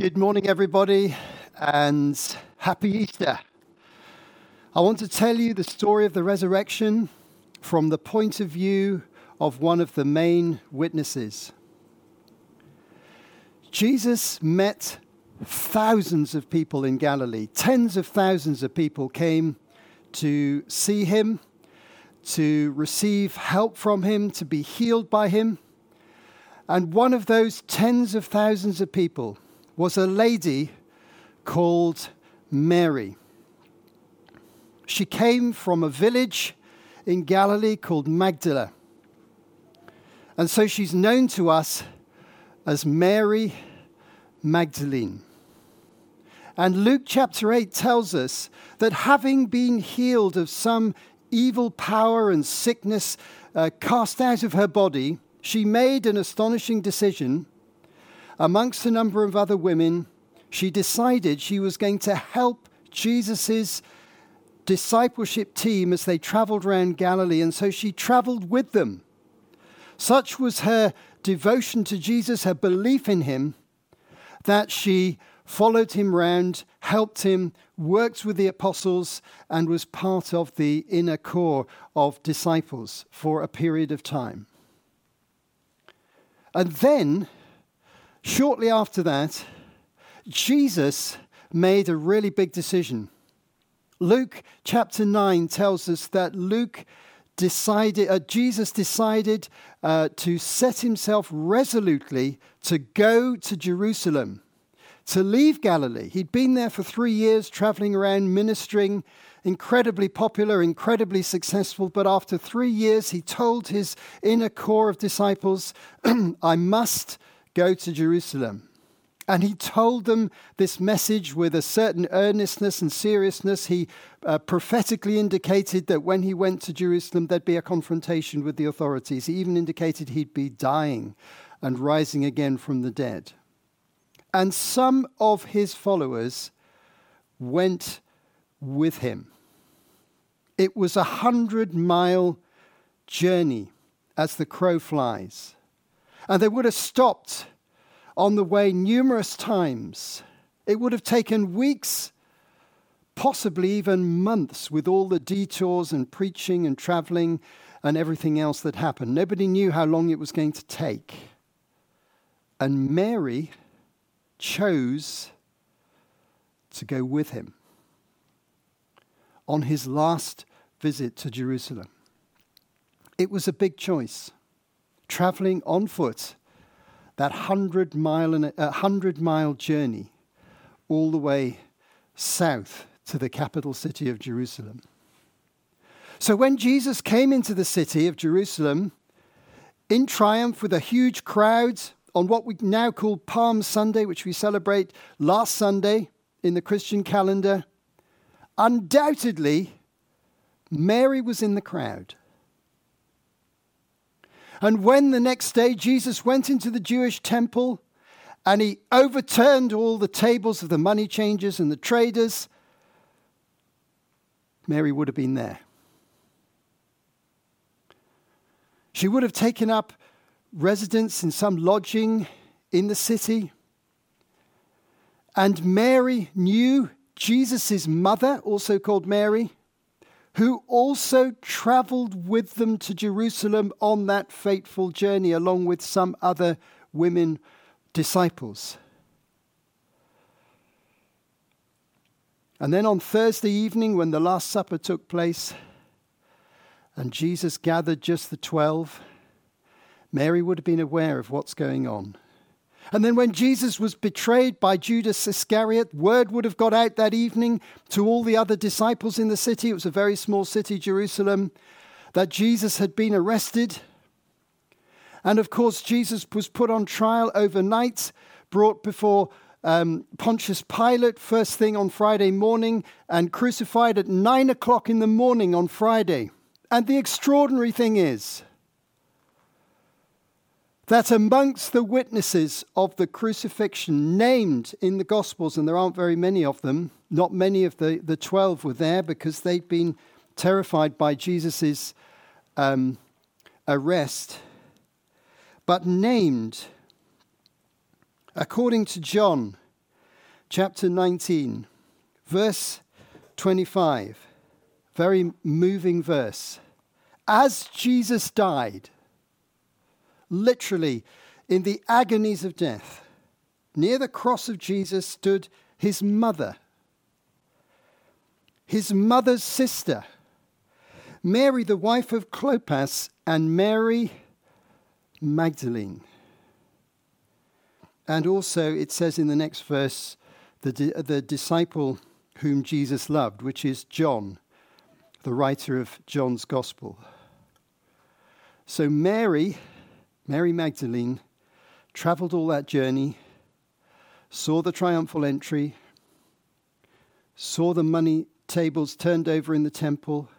Good morning, everybody, and happy Easter. I want to tell you the story of the resurrection from the point of view of one of the main witnesses. Jesus met thousands of people in Galilee, tens of thousands of people came to see him, to receive help from him, to be healed by him. And one of those tens of thousands of people was a lady called Mary. She came from a village in Galilee called Magdala. And so she's known to us as Mary Magdalene. And Luke chapter 8 tells us that having been healed of some evil power and sickness uh, cast out of her body, she made an astonishing decision. Amongst a number of other women, she decided she was going to help Jesus' discipleship team as they traveled around Galilee, and so she traveled with them. Such was her devotion to Jesus, her belief in him, that she followed him round, helped him, worked with the apostles, and was part of the inner core of disciples for a period of time. And then, shortly after that, Jesus made a really big decision. Luke chapter 9 tells us that Luke decided, uh, Jesus decided uh, to set himself resolutely to go to Jerusalem, to leave Galilee. He'd been there for three years, traveling around, ministering, incredibly popular, incredibly successful. But after three years, he told his inner core of disciples, I must go to Jerusalem. And he told them this message with a certain earnestness and seriousness. He uh, prophetically indicated that when he went to Jerusalem, there'd be a confrontation with the authorities. He even indicated he'd be dying and rising again from the dead. And some of his followers went with him. It was a hundred mile journey as the crow flies. And they would have stopped on the way numerous times. It would have taken weeks, possibly even months, with all the detours and preaching and traveling and everything else that happened. Nobody knew how long it was going to take. And Mary chose to go with him on his last visit to Jerusalem. It was a big choice, traveling on foot that 100 mile, uh, 100 mile journey all the way south to the capital city of Jerusalem. So when Jesus came into the city of Jerusalem in triumph with a huge crowd on what we now call Palm Sunday, which we celebrate last Sunday in the Christian calendar, Undoubtedly, Mary was in the crowd. And when the next day Jesus went into the Jewish temple and he overturned all the tables of the money changers and the traders, Mary would have been there. She would have taken up residence in some lodging in the city. And Mary knew Jesus' mother, also called Mary, who also traveled with them to Jerusalem on that fateful journey, along with some other women disciples. And then on Thursday evening, when the Last Supper took place, and Jesus gathered just the twelve, Mary would have been aware of what's going on. And then when Jesus was betrayed by Judas Iscariot, word would have got out that evening to all the other disciples in the city. It was a very small city, Jerusalem, that Jesus had been arrested. And of course, Jesus was put on trial overnight, brought before um, Pontius Pilate first thing on Friday morning, and crucified at nine o'clock in the morning on Friday. And the extraordinary thing is, that amongst the witnesses of the crucifixion named in the Gospels, and there aren't very many of them, not many of the, the 12 were there because they'd been terrified by Jesus' um, arrest, but named, according to John, chapter 19, verse 25. Very moving verse. As Jesus died, literally in the agonies of death, near the cross of Jesus stood his mother, his mother's sister, Mary, the wife of Clopas, and Mary Magdalene. And also, it says in the next verse, the, the disciple whom Jesus loved, which is John, the writer of John's Gospel. So, Mary, Mary Magdalene, traveled all that journey, saw the triumphal entry, saw the money tables turned over in the temple,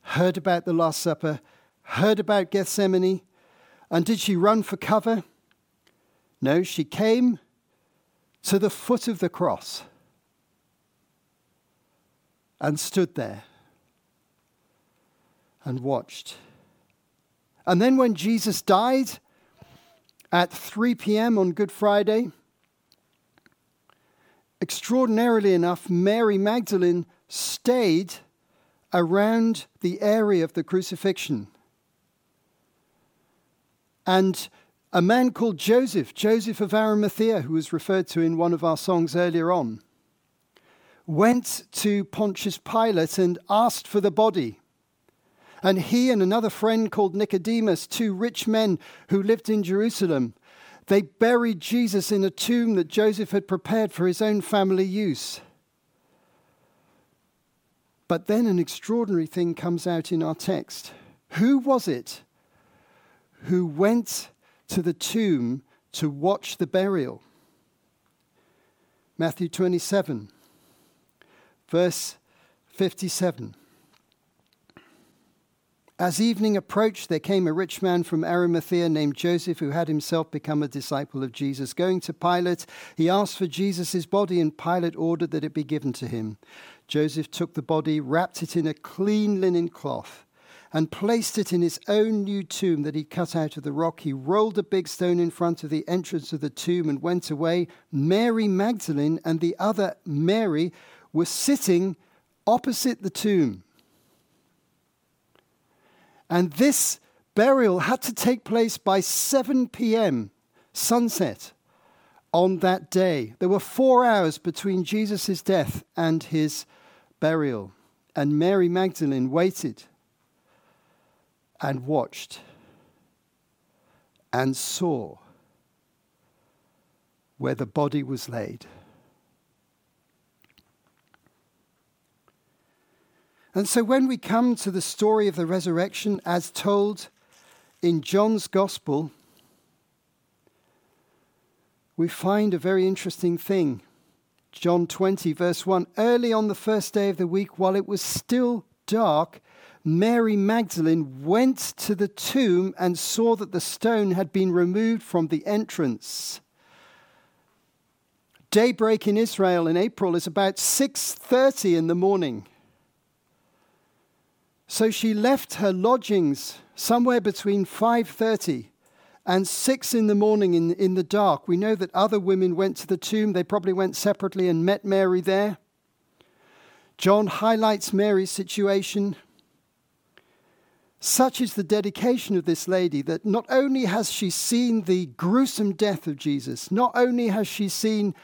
heard about the Last Supper, heard about Gethsemane, and did she run for cover? No, she came to the foot of the cross and stood there and watched. And then when Jesus died at 3 p.m. on Good Friday, extraordinarily enough, Mary Magdalene stayed around the area of the crucifixion. And a man called Joseph, Joseph of Arimathea, who was referred to in one of our songs earlier on, went to Pontius Pilate and asked for the body. And he and another friend called Nicodemus, two rich men who lived in Jerusalem, they buried Jesus in a tomb that Joseph had prepared for his own family use. But then an extraordinary thing comes out in our text. Who was it who went to the tomb to watch the burial? Matthew 27, verse 57. As evening approached, there came a rich man from Arimathea named Joseph, who had himself become a disciple of Jesus. Going to Pilate, he asked for Jesus' body, and Pilate ordered that it be given to him. Joseph took the body, wrapped it in a clean linen cloth, and placed it in his own new tomb that he cut out of the rock. He rolled a big stone in front of the entrance of the tomb and went away. Mary Magdalene and the other Mary were sitting opposite the tomb. And this burial had to take place by 7 p.m., sunset, on that day. There were four hours between Jesus' death and his burial. And Mary Magdalene waited and watched and saw where the body was laid. And so when we come to the story of the resurrection as told in John's Gospel, we find a very interesting thing. John 20, verse 1 Early on the first day of the week, while it was still dark, Mary Magdalene went to the tomb and saw that the stone had been removed from the entrance. Daybreak in Israel in April is about 6:30 in the morning. So she left her lodgings somewhere between 5:30 and 6 in the morning in, in the dark. We know that other women went to the tomb. They probably went separately and met Mary there. John highlights Mary's situation. Such is the dedication of this lady that not only has she seen the gruesome death of Jesus, not only has she seen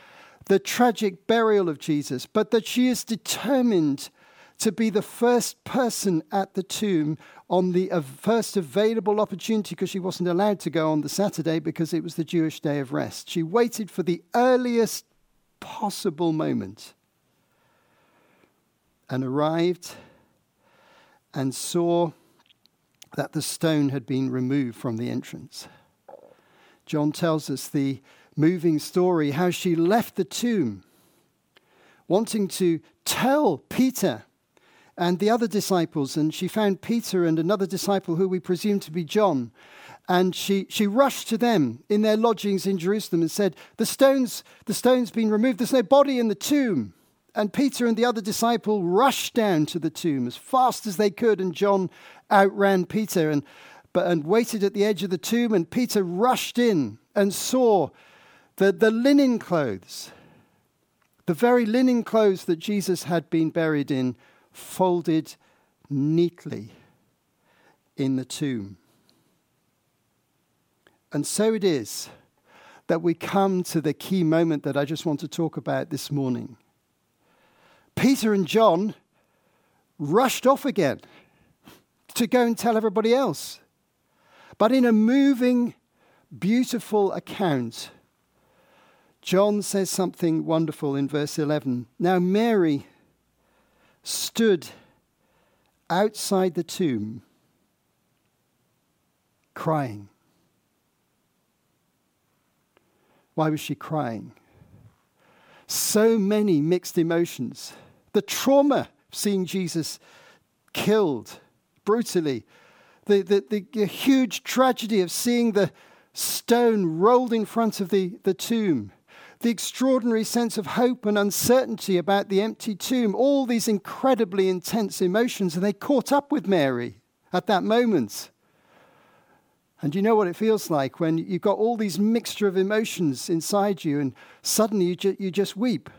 the tragic burial of Jesus, but that she is determined to be the first person at the tomb on the first available opportunity because she wasn't allowed to go on the Saturday because it was the Jewish day of rest. She waited for the earliest possible moment and arrived and saw that the stone had been removed from the entrance. John tells us the moving story how she left the tomb wanting to tell Peter and the other disciples, and she found Peter and another disciple who we presume to be John. And she, she rushed to them in their lodgings in Jerusalem and said, The stone's, the stone's been removed, there's no body in the tomb. And Peter and the other disciple rushed down to the tomb as fast as they could, and John outran Peter and, but, and waited at the edge of the tomb. And Peter rushed in and saw the, the linen clothes the very linen clothes that Jesus had been buried in, folded neatly in the tomb. And so it is that we come to the key moment that I just want to talk about this morning. Peter and John rushed off again to go and tell everybody else. But in a moving, beautiful account, John says something wonderful in verse 11. Now, Mary stood outside the tomb crying. Why was she crying? So many mixed emotions. The trauma of seeing Jesus killed brutally, the, the, the, the huge tragedy of seeing the stone rolled in front of the, the tomb, the extraordinary sense of hope and uncertainty about the empty tomb, all these incredibly intense emotions, and they caught up with Mary at that moment. And you know what it feels like when you've got all these mixture of emotions inside you, and suddenly you, ju- you just weep.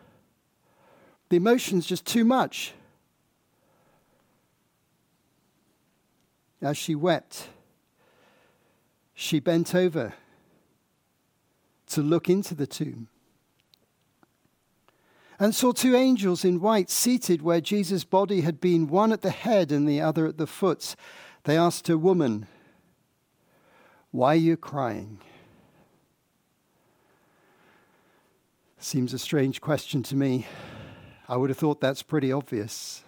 The emotion's just too much. As she wept, she bent over to look into the tomb and saw two angels in white seated where Jesus' body had been, one at the head and the other at the foot. They asked her, Woman, why are you crying? Seems a strange question to me. I would have thought that's pretty obvious.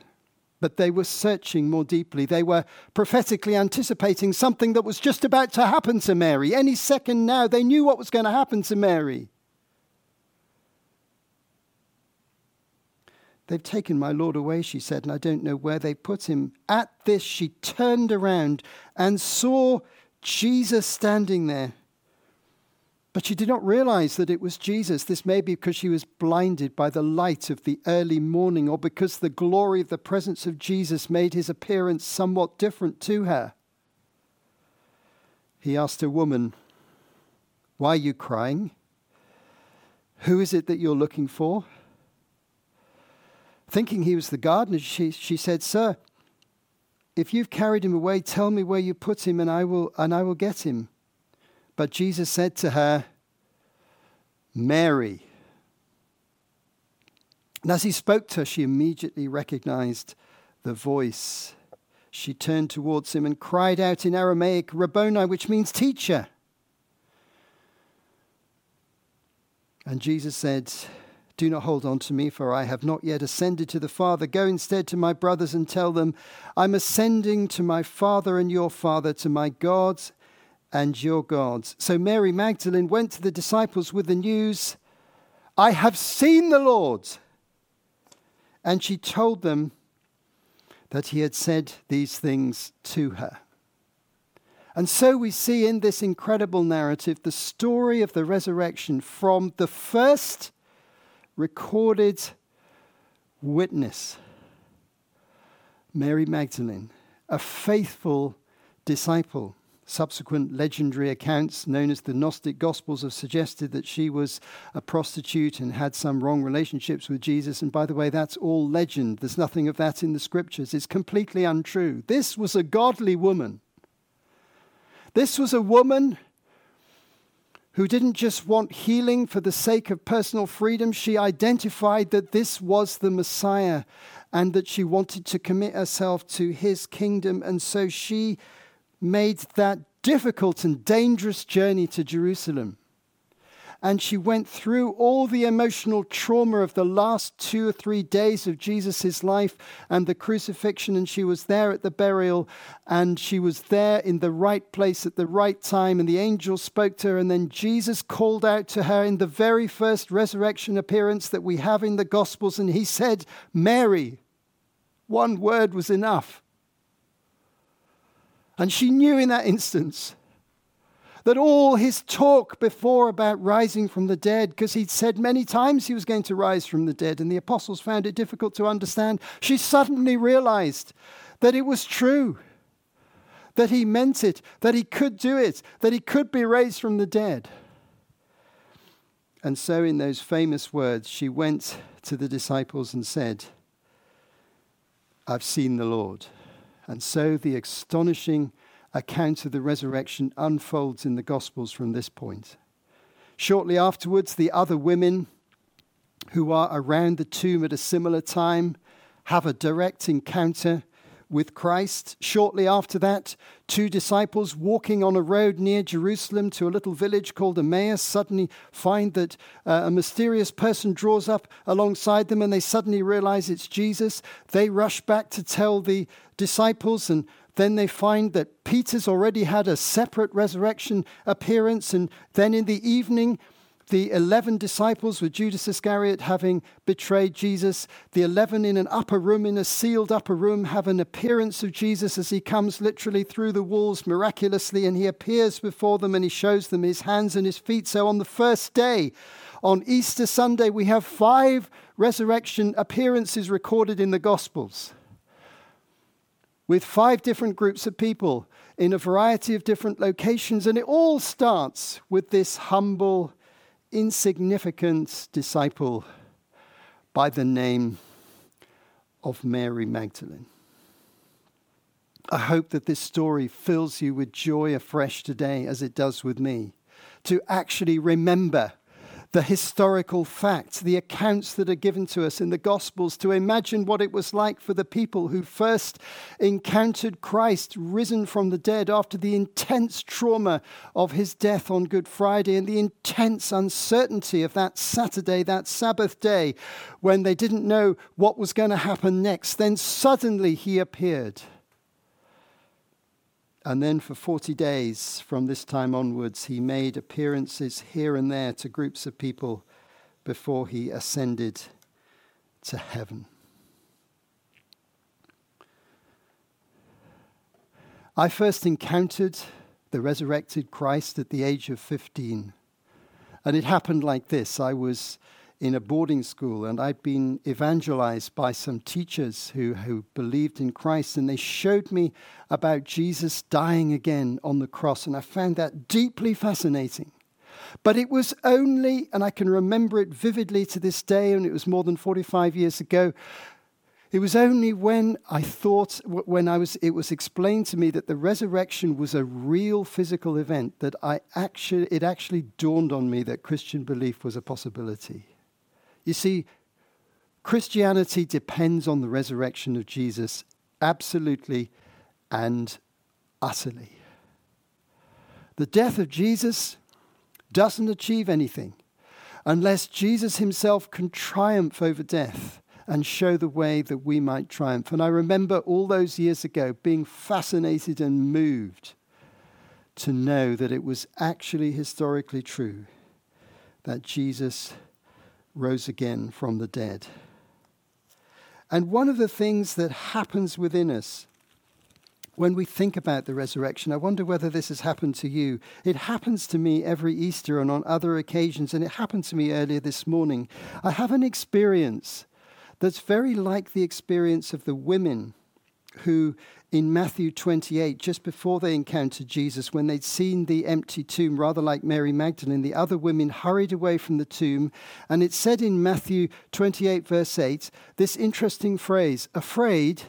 But they were searching more deeply. They were prophetically anticipating something that was just about to happen to Mary. Any second now, they knew what was going to happen to Mary. They've taken my Lord away, she said, and I don't know where they put him. At this, she turned around and saw Jesus standing there. But she did not realize that it was Jesus. This may be because she was blinded by the light of the early morning, or because the glory of the presence of Jesus made his appearance somewhat different to her. He asked a woman, Why are you crying? Who is it that you're looking for? Thinking he was the gardener, she, she said, Sir, if you've carried him away, tell me where you put him, and I will, and I will get him. But Jesus said to her, Mary. And as he spoke to her, she immediately recognized the voice. She turned towards him and cried out in Aramaic, Rabboni, which means teacher. And Jesus said, do not hold on to me, for I have not yet ascended to the Father. Go instead to my brothers and tell them, I'm ascending to my Father and your Father, to my gods and your gods. So Mary Magdalene went to the disciples with the news, I have seen the Lord. And she told them that he had said these things to her. And so we see in this incredible narrative the story of the resurrection from the first recorded witness, Mary Magdalene, a faithful disciple. Subsequent legendary accounts, known as the Gnostic Gospels, have suggested that she was a prostitute and had some wrong relationships with Jesus. And by the way, that's all legend. There's nothing of that in the scriptures. It's completely untrue. This was a godly woman. This was a woman who didn't just want healing for the sake of personal freedom. She identified that this was the Messiah and that she wanted to commit herself to his kingdom. And so she made that difficult and dangerous journey to Jerusalem and she went through all the emotional trauma of the last two or three days of Jesus' life and the crucifixion, and she was there at the burial, and she was there in the right place at the right time, and the angel spoke to her, and then Jesus called out to her in the very first resurrection appearance that we have in the Gospels, and he said, Mary. One word was enough. And she knew in that instance that all his talk before about rising from the dead, because he'd said many times he was going to rise from the dead, and the apostles found it difficult to understand, she suddenly realized that it was true, that he meant it, that he could do it, that he could be raised from the dead. And so, in those famous words, she went to the disciples and said, I've seen the Lord. And so, the astonishing account of the resurrection unfolds in the Gospels from this point. Shortly afterwards, the other women who are around the tomb at a similar time have a direct encounter with Christ. Shortly after that, two disciples walking on a road near Jerusalem to a little village called Emmaus suddenly find that uh, a mysterious person draws up alongside them and they suddenly realize it's Jesus. They rush back to tell the disciples and then they find that Peter's already had a separate resurrection appearance and then in the evening the 11 disciples with Judas Iscariot having betrayed Jesus, the 11 in an upper room, in a sealed upper room, have an appearance of Jesus as he comes literally through the walls miraculously and he appears before them and he shows them his hands and his feet. So on the first day, on Easter Sunday, we have five resurrection appearances recorded in the Gospels with five different groups of people in a variety of different locations. And it all starts with this humble insignificant disciple by the name of Mary Magdalene. I hope that this story fills you with joy afresh today, as it does with me, to actually remember the historical facts, the accounts that are given to us in the Gospels, to imagine what it was like for the people who first encountered Christ risen from the dead after the intense trauma of his death on Good Friday and the intense uncertainty of that Saturday, that Sabbath day, when they didn't know what was going to happen next. Then suddenly he appeared. And then for 40 days from this time onwards, he made appearances here and there to groups of people before he ascended to heaven. I first encountered the resurrected Christ at the age of 15. And it happened like this I was in a boarding school, and I'd been evangelized by some teachers who, who believed in Christ, and they showed me about Jesus dying again on the cross, and I found that deeply fascinating. But it was only, and I can remember it vividly to this day, and it was more than 45 years ago. It was only when I thought, when I was, it was explained to me that the resurrection was a real physical event that I actually, it actually dawned on me that Christian belief was a possibility. You see, Christianity depends on the resurrection of Jesus absolutely and utterly. The death of Jesus doesn't achieve anything unless Jesus himself can triumph over death and show the way that we might triumph. And I remember all those years ago being fascinated and moved to know that it was actually historically true that Jesus rose again from the dead. And one of the things that happens within us when we think about the resurrection, I wonder whether this has happened to you. It happens to me every Easter and on other occasions, and it happened to me earlier this morning. I have an experience that's very like the experience of the women who in Matthew 28, just before they encountered Jesus, when they'd seen the empty tomb, rather like Mary Magdalene, the other women hurried away from the tomb. And it said in Matthew 28, verse 8, this interesting phrase afraid,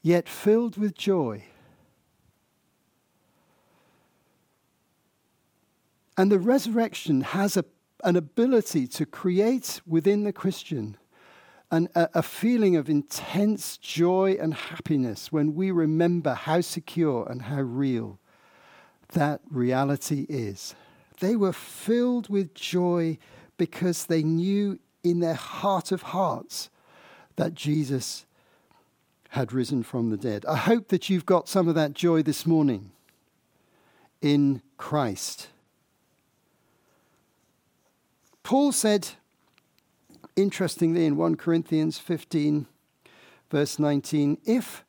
yet filled with joy. And the resurrection has a, an ability to create within the Christian an, a, a feeling of intense joy and happiness when we remember how secure and how real that reality is. They were filled with joy because they knew in their heart of hearts that Jesus had risen from the dead. I hope that you've got some of that joy this morning in Christ. Paul said, interestingly, in 1 Corinthians 15, verse 19, if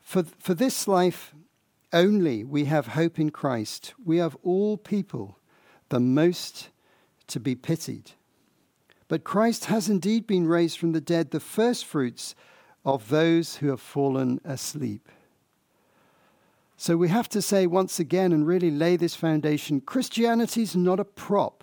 for, for this life only we have hope in Christ, we have all people the most to be pitied. But Christ has indeed been raised from the dead, the firstfruits of those who have fallen asleep. So we have to say once again and really lay this foundation Christianity is not a prop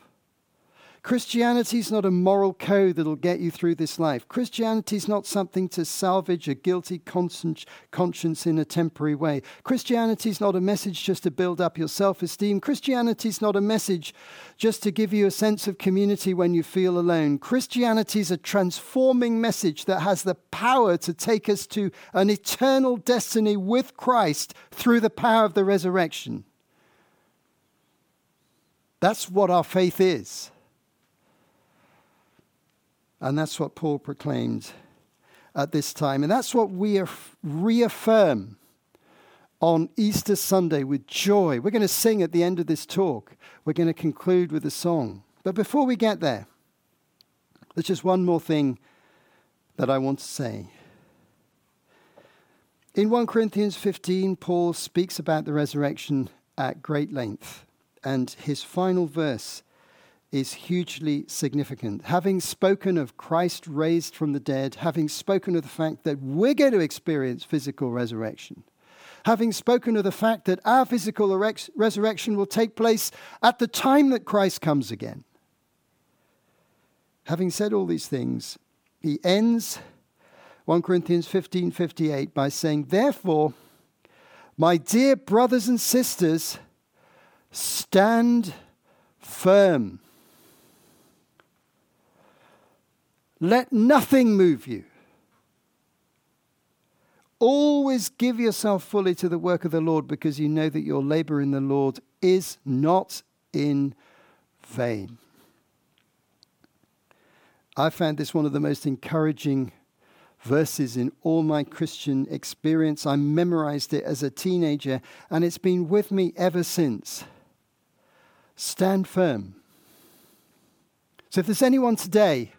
Christianity is not a moral code that'll get you through this life. Christianity is not something to salvage a guilty conscience in a temporary way. Christianity is not a message just to build up your self esteem. Christianity is not a message just to give you a sense of community when you feel alone. Christianity is a transforming message that has the power to take us to an eternal destiny with Christ through the power of the resurrection. That's what our faith is. And that's what Paul proclaimed at this time. And that's what we reaffirm on Easter Sunday with joy. We're going to sing at the end of this talk. We're going to conclude with a song. But before we get there, there's just one more thing that I want to say. In 1 Corinthians 15, Paul speaks about the resurrection at great length. And his final verse is hugely significant. Having spoken of Christ raised from the dead, having spoken of the fact that we're going to experience physical resurrection, having spoken of the fact that our physical resurrection will take place at the time that Christ comes again. Having said all these things, he ends 1 Corinthians 15 58 by saying, Therefore, my dear brothers and sisters, stand firm Let nothing move you. Always give yourself fully to the work of the Lord because you know that your labor in the Lord is not in vain. I found this one of the most encouraging verses in all my Christian experience. I memorized it as a teenager and it's been with me ever since. Stand firm. So if there's anyone today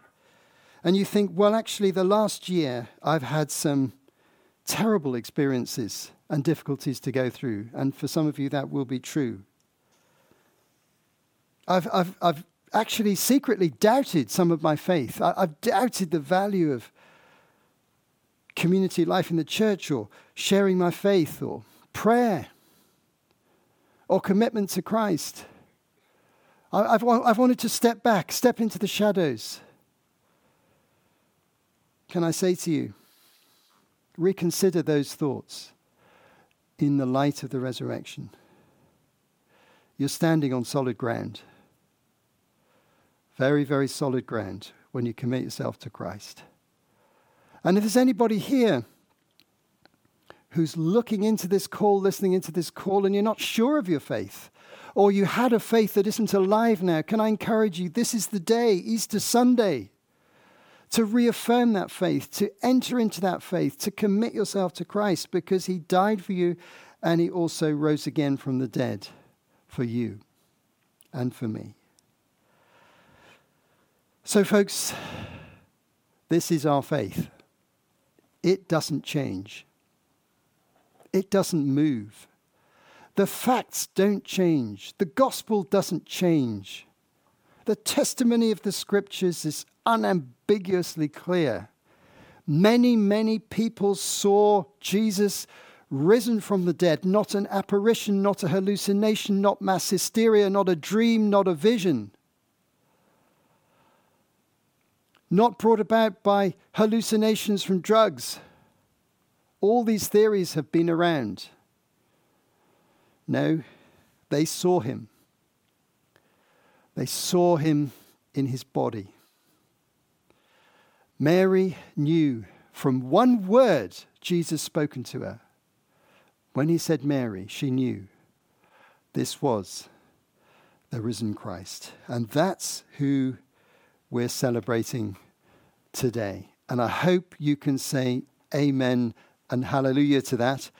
and you think, well, actually, the last year I've had some terrible experiences and difficulties to go through. And for some of you, that will be true. I've, I've, I've actually secretly doubted some of my faith. I, I've doubted the value of community life in the church or sharing my faith or prayer or commitment to Christ. I, have I've wanted to step back, step into the shadows. Can I say to you, reconsider those thoughts in the light of the resurrection? You're standing on solid ground. Very, very solid ground when you commit yourself to Christ. And if there's anybody here who's looking into this call, listening into this call, and you're not sure of your faith, or you had a faith that isn't alive now, can I encourage you? This is the day, Easter Sunday to reaffirm that faith, to enter into that faith, to commit yourself to Christ because he died for you and he also rose again from the dead for you and for me. So, folks, this is our faith. It doesn't change, it doesn't move. The facts don't change, the gospel doesn't change. The testimony of the scriptures is unambiguously clear. Many, many people saw Jesus risen from the dead, not an apparition, not a hallucination, not mass hysteria, not a dream, not a vision. Not brought about by hallucinations from drugs. All these theories have been around. No, they saw him. They saw him in his body. Mary knew from one word Jesus spoken to her. When he said Mary, she knew this was the risen Christ. And that's who we're celebrating today. And I hope you can say amen and hallelujah to that.